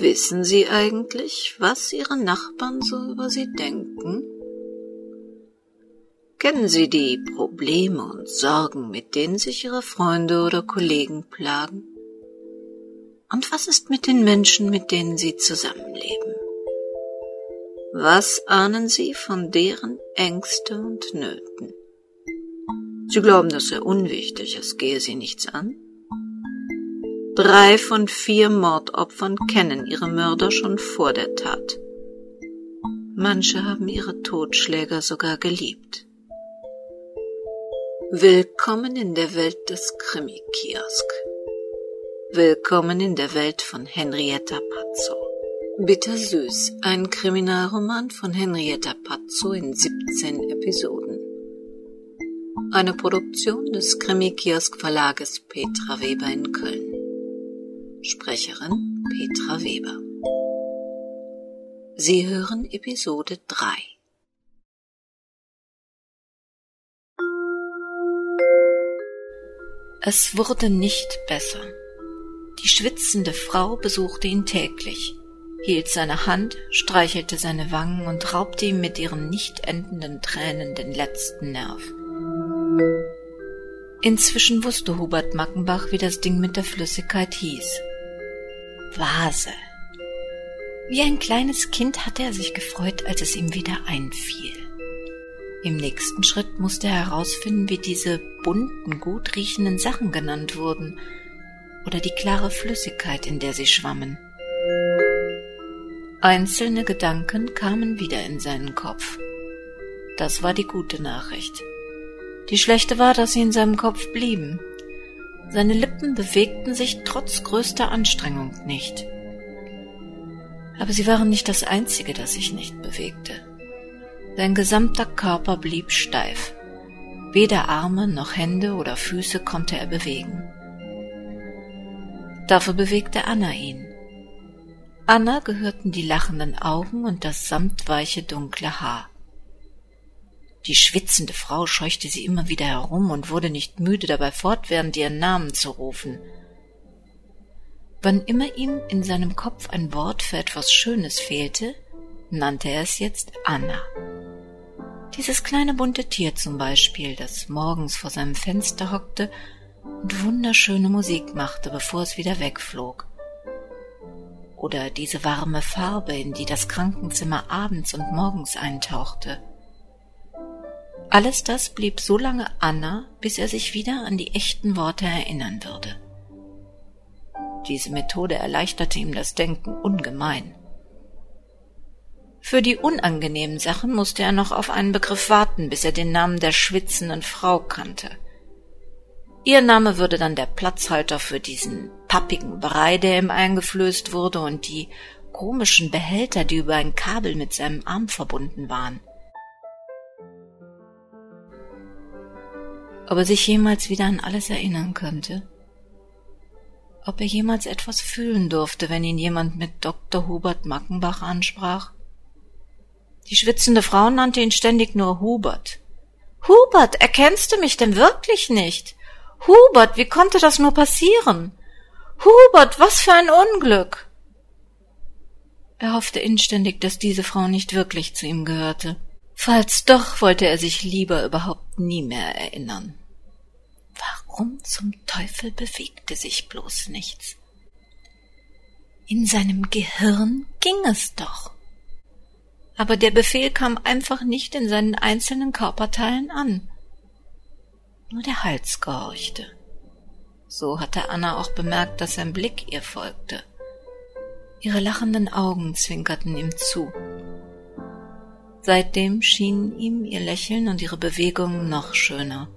Wissen Sie eigentlich, was Ihre Nachbarn so über Sie denken? Kennen Sie die Probleme und Sorgen, mit denen sich Ihre Freunde oder Kollegen plagen? Und was ist mit den Menschen, mit denen Sie zusammenleben? Was ahnen Sie von deren Ängste und Nöten? Sie glauben, das sei unwichtig, es gehe Sie nichts an? Drei von vier Mordopfern kennen ihre Mörder schon vor der Tat. Manche haben ihre Totschläger sogar geliebt. Willkommen in der Welt des Krimi-Kiosk. Willkommen in der Welt von Henrietta Pazzo. Bittersüß, ein Kriminalroman von Henrietta Pazzo in 17 Episoden. Eine Produktion des Krimi-Kiosk Verlages Petra Weber in Köln. Sprecherin Petra Weber. Sie hören Episode 3. Es wurde nicht besser. Die schwitzende Frau besuchte ihn täglich, hielt seine Hand, streichelte seine Wangen und raubte ihm mit ihren nicht endenden Tränen den letzten Nerv. Inzwischen wusste Hubert Mackenbach, wie das Ding mit der Flüssigkeit hieß. Vase. Wie ein kleines Kind hatte er sich gefreut, als es ihm wieder einfiel. Im nächsten Schritt musste er herausfinden, wie diese bunten, gut riechenden Sachen genannt wurden oder die klare Flüssigkeit, in der sie schwammen. Einzelne Gedanken kamen wieder in seinen Kopf. Das war die gute Nachricht. Die schlechte war, dass sie in seinem Kopf blieben seine Lippen bewegten sich trotz größter Anstrengung nicht. Aber sie waren nicht das Einzige, das sich nicht bewegte. Sein gesamter Körper blieb steif. Weder Arme noch Hände oder Füße konnte er bewegen. Dafür bewegte Anna ihn. Anna gehörten die lachenden Augen und das samtweiche dunkle Haar. Die schwitzende Frau scheuchte sie immer wieder herum und wurde nicht müde, dabei fortwährend ihren Namen zu rufen. Wann immer ihm in seinem Kopf ein Wort für etwas Schönes fehlte, nannte er es jetzt Anna. Dieses kleine bunte Tier zum Beispiel, das morgens vor seinem Fenster hockte und wunderschöne Musik machte, bevor es wieder wegflog. Oder diese warme Farbe, in die das Krankenzimmer abends und morgens eintauchte. Alles das blieb so lange Anna, bis er sich wieder an die echten Worte erinnern würde. Diese Methode erleichterte ihm das Denken ungemein. Für die unangenehmen Sachen musste er noch auf einen Begriff warten, bis er den Namen der schwitzenden Frau kannte. Ihr Name würde dann der Platzhalter für diesen pappigen Brei, der ihm eingeflößt wurde, und die komischen Behälter, die über ein Kabel mit seinem Arm verbunden waren. Ob er sich jemals wieder an alles erinnern könnte, ob er jemals etwas fühlen durfte, wenn ihn jemand mit Dr. Hubert Mackenbach ansprach. Die schwitzende Frau nannte ihn ständig nur Hubert. Hubert, erkennst du mich denn wirklich nicht? Hubert, wie konnte das nur passieren? Hubert, was für ein Unglück! Er hoffte inständig, dass diese Frau nicht wirklich zu ihm gehörte. Falls doch, wollte er sich lieber überhaupt nie mehr erinnern. Warum zum Teufel bewegte sich bloß nichts? In seinem Gehirn ging es doch. Aber der Befehl kam einfach nicht in seinen einzelnen Körperteilen an. Nur der Hals gehorchte. So hatte Anna auch bemerkt, dass sein Blick ihr folgte. Ihre lachenden Augen zwinkerten ihm zu. Seitdem schienen ihm ihr Lächeln und ihre Bewegungen noch schöner.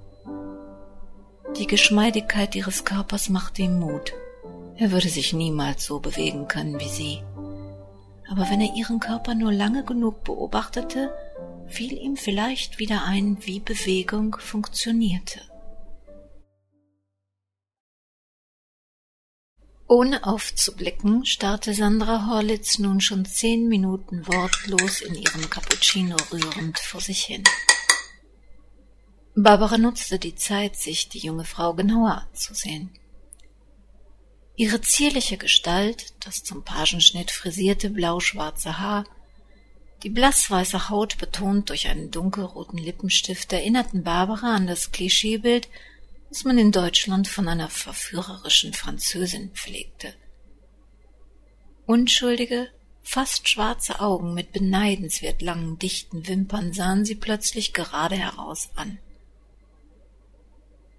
Die Geschmeidigkeit ihres Körpers machte ihm Mut. Er würde sich niemals so bewegen können wie sie. Aber wenn er ihren Körper nur lange genug beobachtete, fiel ihm vielleicht wieder ein, wie Bewegung funktionierte. Ohne aufzublicken, starrte Sandra Horlitz nun schon zehn Minuten wortlos in ihrem Cappuccino rührend vor sich hin. Barbara nutzte die Zeit, sich die junge Frau genauer anzusehen. Ihre zierliche Gestalt, das zum Pagenschnitt frisierte blau-schwarze Haar, die blassweiße Haut betont durch einen dunkelroten Lippenstift erinnerten Barbara an das Klischeebild, das man in Deutschland von einer verführerischen Französin pflegte. Unschuldige, fast schwarze Augen mit beneidenswert langen, dichten Wimpern sahen sie plötzlich gerade heraus an.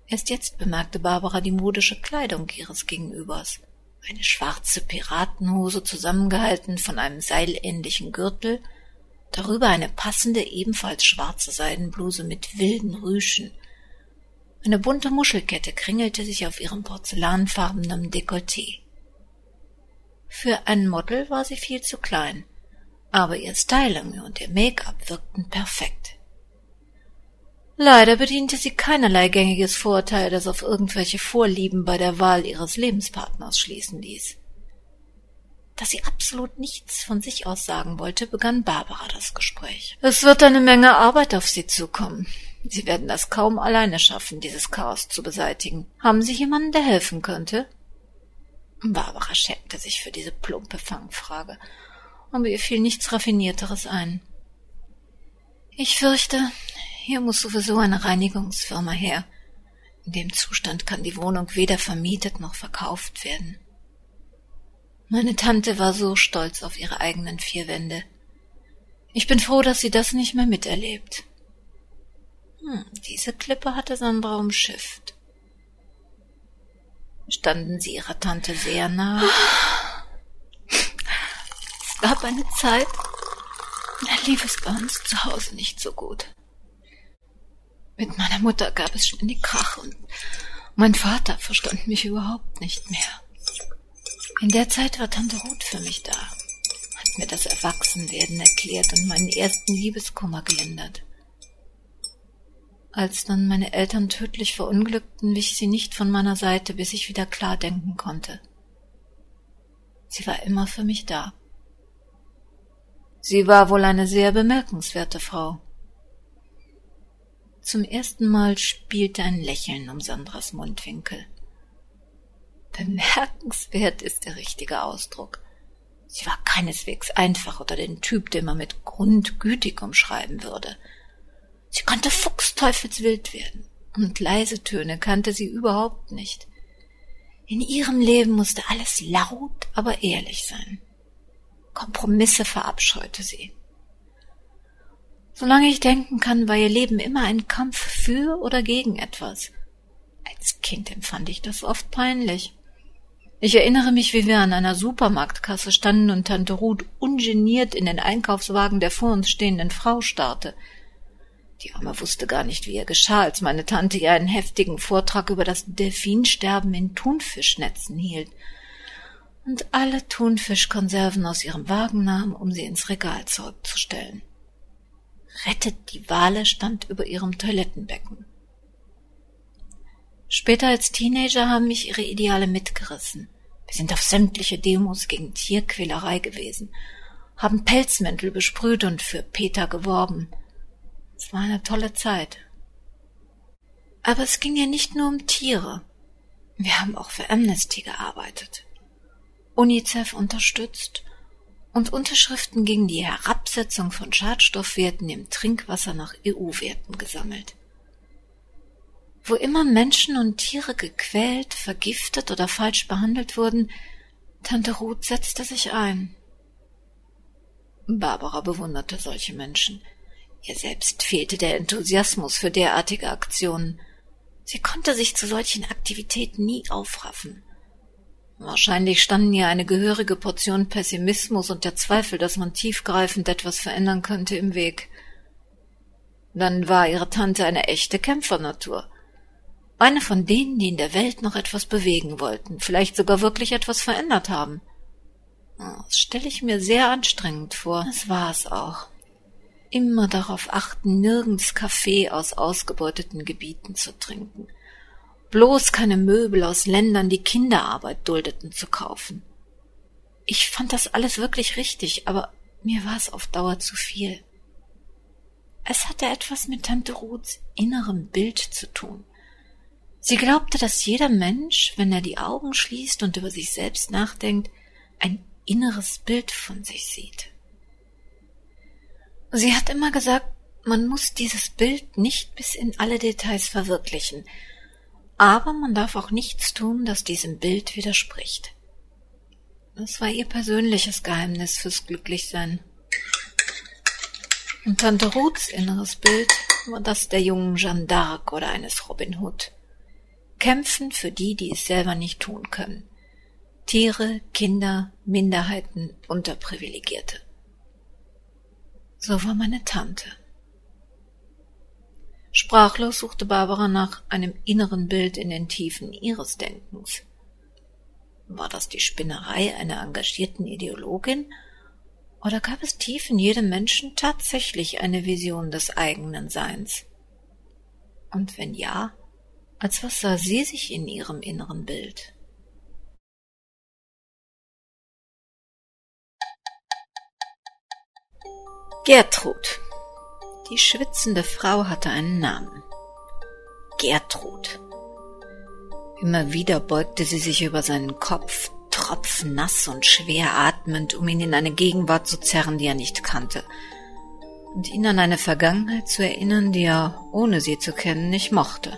Erst jetzt bemerkte Barbara die modische Kleidung ihres Gegenübers. Eine schwarze Piratenhose, zusammengehalten von einem seilähnlichen Gürtel, darüber eine passende, ebenfalls schwarze Seidenbluse mit wilden Rüschen. Eine bunte Muschelkette kringelte sich auf ihrem porzellanfarbenen Dekolleté. Für ein Model war sie viel zu klein, aber ihr Styling und ihr Make-up wirkten perfekt. Leider bediente sie keinerlei gängiges Vorteil, das auf irgendwelche Vorlieben bei der Wahl ihres Lebenspartners schließen ließ. Da sie absolut nichts von sich aus sagen wollte, begann Barbara das Gespräch. Es wird eine Menge Arbeit auf Sie zukommen. Sie werden das kaum alleine schaffen, dieses Chaos zu beseitigen. Haben Sie jemanden, der helfen könnte? Barbara schämte sich für diese plumpe Fangfrage, aber ihr fiel nichts Raffinierteres ein. Ich fürchte, hier muss sowieso eine Reinigungsfirma her. In dem Zustand kann die Wohnung weder vermietet noch verkauft werden. Meine Tante war so stolz auf ihre eigenen vier Wände. Ich bin froh, dass sie das nicht mehr miterlebt. Hm, diese Klippe hatte Sandra umschifft standen sie ihrer Tante sehr nahe. Es gab eine Zeit, da lief es bei uns zu Hause nicht so gut. Mit meiner Mutter gab es ständig Krach und mein Vater verstand mich überhaupt nicht mehr. In der Zeit war Tante Ruth für mich da, hat mir das Erwachsenwerden erklärt und meinen ersten Liebeskummer gelindert. Als dann meine Eltern tödlich verunglückten, wich sie nicht von meiner Seite, bis ich wieder klar denken konnte. Sie war immer für mich da. Sie war wohl eine sehr bemerkenswerte Frau. Zum ersten Mal spielte ein Lächeln um Sandras Mundwinkel. Bemerkenswert ist der richtige Ausdruck. Sie war keineswegs einfach oder den Typ, den man mit grundgütig umschreiben würde. Sie konnte fuchsteufelswild werden, und leise Töne kannte sie überhaupt nicht. In ihrem Leben musste alles laut, aber ehrlich sein. Kompromisse verabscheute sie. Solange ich denken kann, war ihr Leben immer ein Kampf für oder gegen etwas. Als Kind empfand ich das oft peinlich. Ich erinnere mich, wie wir an einer Supermarktkasse standen und Tante Ruth ungeniert in den Einkaufswagen der vor uns stehenden Frau starrte – die Arme wusste gar nicht, wie ihr geschah, als meine Tante ihr einen heftigen Vortrag über das Delfinsterben in Thunfischnetzen hielt und alle Thunfischkonserven aus ihrem Wagen nahm, um sie ins Regal zurückzustellen. Rettet die Wale stand über ihrem Toilettenbecken. Später als Teenager haben mich ihre Ideale mitgerissen. Wir sind auf sämtliche Demos gegen Tierquälerei gewesen, haben Pelzmäntel besprüht und für Peter geworben – war eine tolle Zeit. Aber es ging ja nicht nur um Tiere. Wir haben auch für Amnesty gearbeitet, UNICEF unterstützt und Unterschriften gegen die Herabsetzung von Schadstoffwerten im Trinkwasser nach EU-Werten gesammelt. Wo immer Menschen und Tiere gequält, vergiftet oder falsch behandelt wurden, Tante Ruth setzte sich ein. Barbara bewunderte solche Menschen, Ihr selbst fehlte der Enthusiasmus für derartige Aktionen. Sie konnte sich zu solchen Aktivitäten nie aufraffen. Wahrscheinlich standen ihr eine gehörige Portion Pessimismus und der Zweifel, dass man tiefgreifend etwas verändern könnte, im Weg. Dann war ihre Tante eine echte Kämpfernatur. Eine von denen, die in der Welt noch etwas bewegen wollten, vielleicht sogar wirklich etwas verändert haben. Das stelle ich mir sehr anstrengend vor. Das war es auch immer darauf achten, nirgends Kaffee aus ausgebeuteten Gebieten zu trinken, bloß keine Möbel aus Ländern, die Kinderarbeit duldeten, zu kaufen. Ich fand das alles wirklich richtig, aber mir war es auf Dauer zu viel. Es hatte etwas mit Tante Ruths innerem Bild zu tun. Sie glaubte, dass jeder Mensch, wenn er die Augen schließt und über sich selbst nachdenkt, ein inneres Bild von sich sieht. Sie hat immer gesagt, man muss dieses Bild nicht bis in alle Details verwirklichen, aber man darf auch nichts tun, das diesem Bild widerspricht. Das war ihr persönliches Geheimnis fürs Glücklichsein. Und Tante Ruths inneres Bild war das der jungen Jeanne d'Arc oder eines Robin Hood. Kämpfen für die, die es selber nicht tun können. Tiere, Kinder, Minderheiten, Unterprivilegierte. So war meine Tante. Sprachlos suchte Barbara nach einem inneren Bild in den Tiefen ihres Denkens. War das die Spinnerei einer engagierten Ideologin? Oder gab es tief in jedem Menschen tatsächlich eine Vision des eigenen Seins? Und wenn ja, als was sah sie sich in ihrem inneren Bild? Gertrud. Die schwitzende Frau hatte einen Namen. Gertrud. Immer wieder beugte sie sich über seinen Kopf, tropfnass und schwer atmend, um ihn in eine Gegenwart zu zerren, die er nicht kannte, und ihn an eine Vergangenheit zu erinnern, die er, ohne sie zu kennen, nicht mochte.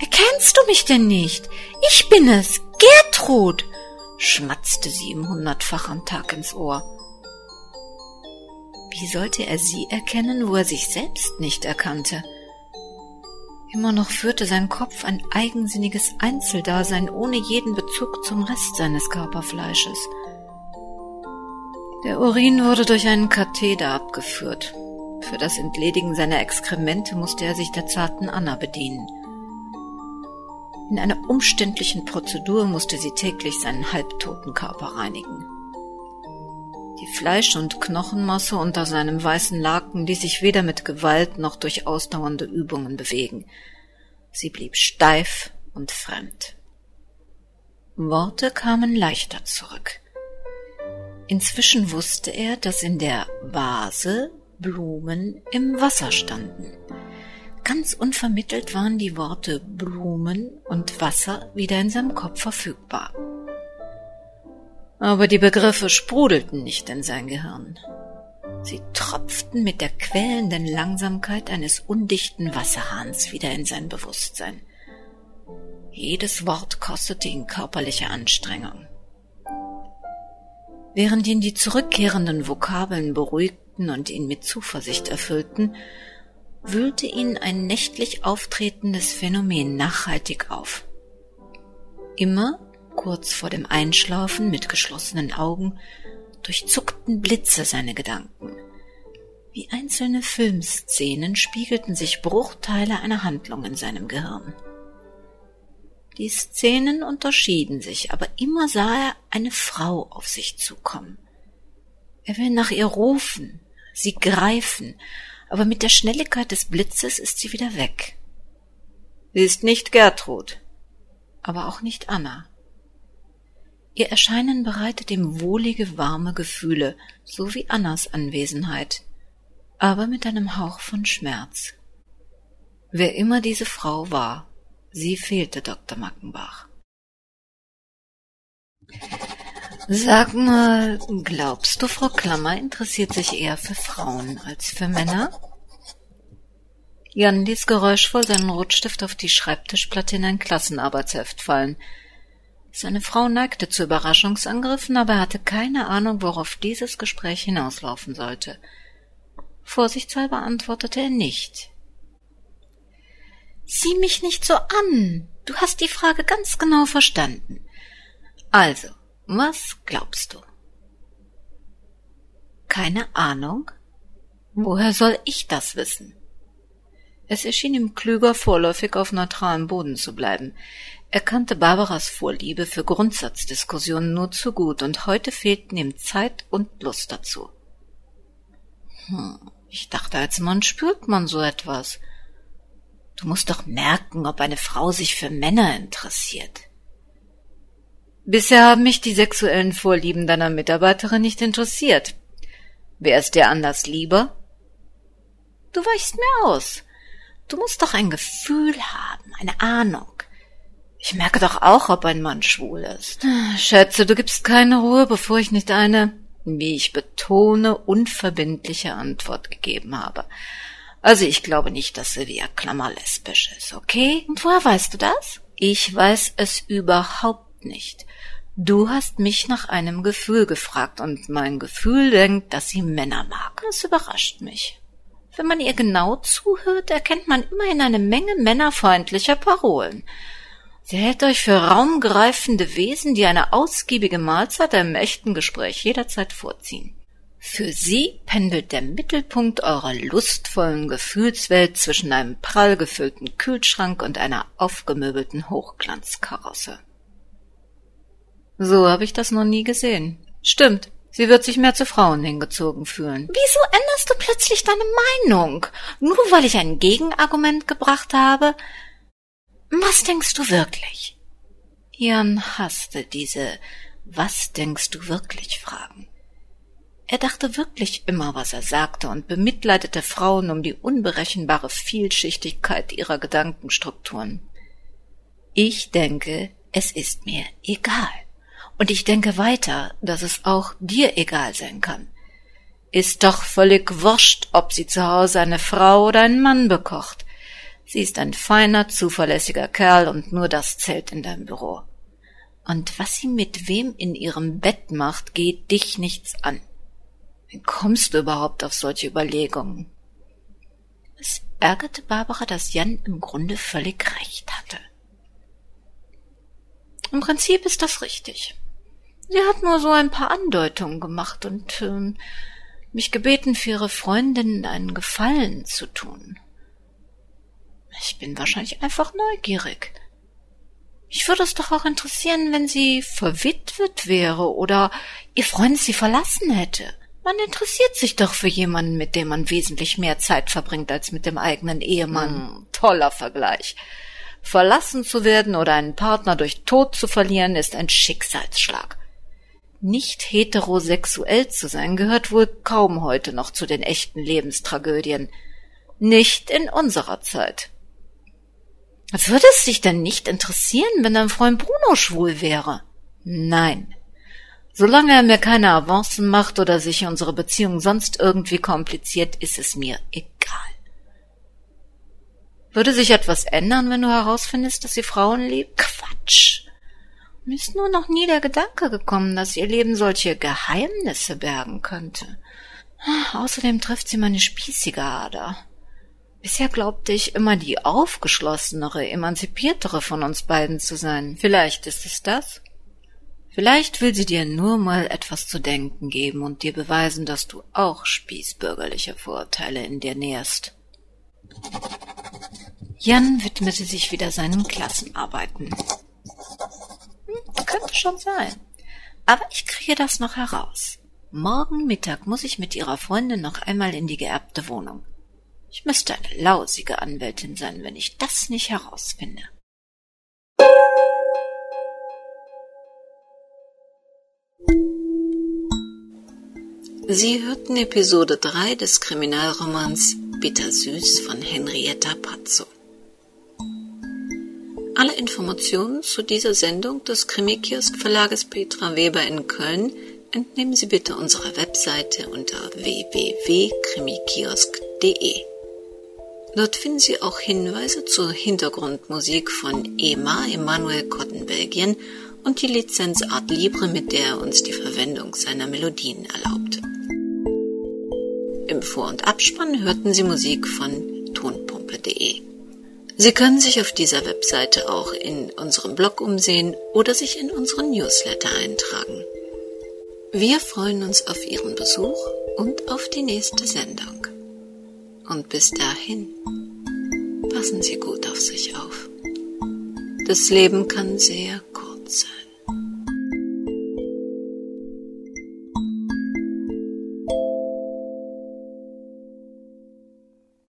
Erkennst du mich denn nicht? Ich bin es, Gertrud, schmatzte sie ihm hundertfach am Tag ins Ohr. Wie sollte er sie erkennen, wo er sich selbst nicht erkannte? Immer noch führte sein Kopf ein eigensinniges Einzeldasein ohne jeden Bezug zum Rest seines Körperfleisches. Der Urin wurde durch einen Katheter abgeführt. Für das Entledigen seiner Exkremente musste er sich der zarten Anna bedienen. In einer umständlichen Prozedur musste sie täglich seinen halbtoten Körper reinigen. Die Fleisch- und Knochenmasse unter seinem weißen Laken ließ sich weder mit Gewalt noch durch ausdauernde Übungen bewegen. Sie blieb steif und fremd. Worte kamen leichter zurück. Inzwischen wusste er, dass in der Vase Blumen im Wasser standen. Ganz unvermittelt waren die Worte Blumen und Wasser wieder in seinem Kopf verfügbar. Aber die Begriffe sprudelten nicht in sein Gehirn. Sie tropften mit der quälenden Langsamkeit eines undichten Wasserhahns wieder in sein Bewusstsein. Jedes Wort kostete ihn körperliche Anstrengung. Während ihn die zurückkehrenden Vokabeln beruhigten und ihn mit Zuversicht erfüllten, wühlte ihn ein nächtlich auftretendes Phänomen nachhaltig auf. Immer kurz vor dem Einschlafen mit geschlossenen Augen durchzuckten Blitze seine Gedanken. Wie einzelne Filmszenen spiegelten sich Bruchteile einer Handlung in seinem Gehirn. Die Szenen unterschieden sich, aber immer sah er eine Frau auf sich zukommen. Er will nach ihr rufen, sie greifen, aber mit der Schnelligkeit des Blitzes ist sie wieder weg. Sie ist nicht Gertrud, aber auch nicht Anna. Ihr Erscheinen bereitet ihm wohlige, warme Gefühle, so wie Annas Anwesenheit, aber mit einem Hauch von Schmerz. Wer immer diese Frau war, sie fehlte Dr. Mackenbach. Sag mal, glaubst du, Frau Klammer interessiert sich eher für Frauen als für Männer? Jan ließ geräuschvoll seinen Rotstift auf die Schreibtischplatte in ein Klassenarbeitsheft fallen, seine Frau neigte zu Überraschungsangriffen, aber er hatte keine Ahnung, worauf dieses Gespräch hinauslaufen sollte. Vorsichtshalber antwortete er nicht. Sieh mich nicht so an. Du hast die Frage ganz genau verstanden. Also, was glaubst du? Keine Ahnung? Woher soll ich das wissen? Es erschien ihm klüger, vorläufig auf neutralem Boden zu bleiben. Er kannte Barbaras Vorliebe für Grundsatzdiskussionen nur zu gut, und heute fehlten ihm Zeit und Lust dazu. Hm, ich dachte, als Mann spürt man so etwas. Du musst doch merken, ob eine Frau sich für Männer interessiert. Bisher haben mich die sexuellen Vorlieben deiner Mitarbeiterin nicht interessiert. Wer ist dir anders lieber? Du weichst mir aus. Du musst doch ein Gefühl haben, eine Ahnung. Ich merke doch auch, ob ein Mann schwul ist. Schätze, du gibst keine Ruhe, bevor ich nicht eine, wie ich betone, unverbindliche Antwort gegeben habe. Also ich glaube nicht, dass Sylvia Klammer lesbisch ist, okay? Und woher weißt du das? Ich weiß es überhaupt nicht. Du hast mich nach einem Gefühl gefragt und mein Gefühl denkt, dass sie Männer mag. Das überrascht mich. Wenn man ihr genau zuhört, erkennt man immerhin eine Menge männerfreundlicher Parolen. Sie hält euch für raumgreifende Wesen, die eine ausgiebige Mahlzeit einem echten Gespräch jederzeit vorziehen. Für sie pendelt der Mittelpunkt eurer lustvollen Gefühlswelt zwischen einem prall gefüllten Kühlschrank und einer aufgemöbelten Hochglanzkarosse. So habe ich das noch nie gesehen. Stimmt, sie wird sich mehr zu Frauen hingezogen fühlen. Wieso änderst du plötzlich deine Meinung? Nur weil ich ein Gegenargument gebracht habe? Was denkst du wirklich? Jan hasste diese Was denkst du wirklich Fragen. Er dachte wirklich immer, was er sagte, und bemitleidete Frauen um die unberechenbare Vielschichtigkeit ihrer Gedankenstrukturen. Ich denke, es ist mir egal. Und ich denke weiter, dass es auch dir egal sein kann. Ist doch völlig wurscht, ob sie zu Hause eine Frau oder einen Mann bekocht. Sie ist ein feiner, zuverlässiger Kerl und nur das zählt in deinem Büro. Und was sie mit wem in ihrem Bett macht, geht dich nichts an. Wie kommst du überhaupt auf solche Überlegungen? Es ärgerte Barbara, dass Jan im Grunde völlig recht hatte. Im Prinzip ist das richtig. Sie hat nur so ein paar Andeutungen gemacht und äh, mich gebeten, für ihre Freundin einen Gefallen zu tun. Ich bin wahrscheinlich einfach neugierig. Mich würde es doch auch interessieren, wenn sie verwitwet wäre oder ihr Freund sie verlassen hätte. Man interessiert sich doch für jemanden, mit dem man wesentlich mehr Zeit verbringt als mit dem eigenen Ehemann. Hm, toller Vergleich. Verlassen zu werden oder einen Partner durch Tod zu verlieren, ist ein Schicksalsschlag. Nicht heterosexuell zu sein gehört wohl kaum heute noch zu den echten Lebenstragödien. Nicht in unserer Zeit. Würde es dich denn nicht interessieren, wenn dein Freund Bruno schwul wäre? Nein. Solange er mir keine Avancen macht oder sich unsere Beziehung sonst irgendwie kompliziert, ist es mir egal. Würde sich etwas ändern, wenn du herausfindest, dass sie Frauen liebt? Quatsch. Mir ist nur noch nie der Gedanke gekommen, dass ihr Leben solche Geheimnisse bergen könnte. Außerdem trifft sie meine spießige Ader. Bisher glaubte ich immer die aufgeschlossenere, emanzipiertere von uns beiden zu sein. Vielleicht ist es das? Vielleicht will sie dir nur mal etwas zu denken geben und dir beweisen, dass du auch spießbürgerliche Vorurteile in dir nährst. Jan widmete sich wieder seinen Klassenarbeiten. Könnte schon sein. Aber ich kriege das noch heraus. Morgen Mittag muss ich mit ihrer Freundin noch einmal in die geerbte Wohnung. Ich müsste eine lausige Anwältin sein, wenn ich das nicht herausfinde. Sie hörten Episode 3 des Kriminalromans Bittersüß von Henrietta Pazzo. Alle Informationen zu dieser Sendung des Krimikiosk Verlages Petra Weber in Köln entnehmen Sie bitte unserer Webseite unter www.krimikiosk.de. Dort finden Sie auch Hinweise zur Hintergrundmusik von Ema Emanuel Cotton-Belgien und die Lizenz Art Libre, mit der er uns die Verwendung seiner Melodien erlaubt. Im Vor- und Abspann hörten Sie Musik von tonpumpe.de. Sie können sich auf dieser Webseite auch in unserem Blog umsehen oder sich in unseren Newsletter eintragen. Wir freuen uns auf Ihren Besuch und auf die nächste Sendung. Und bis dahin, passen Sie gut auf sich auf. Das Leben kann sehr kurz sein.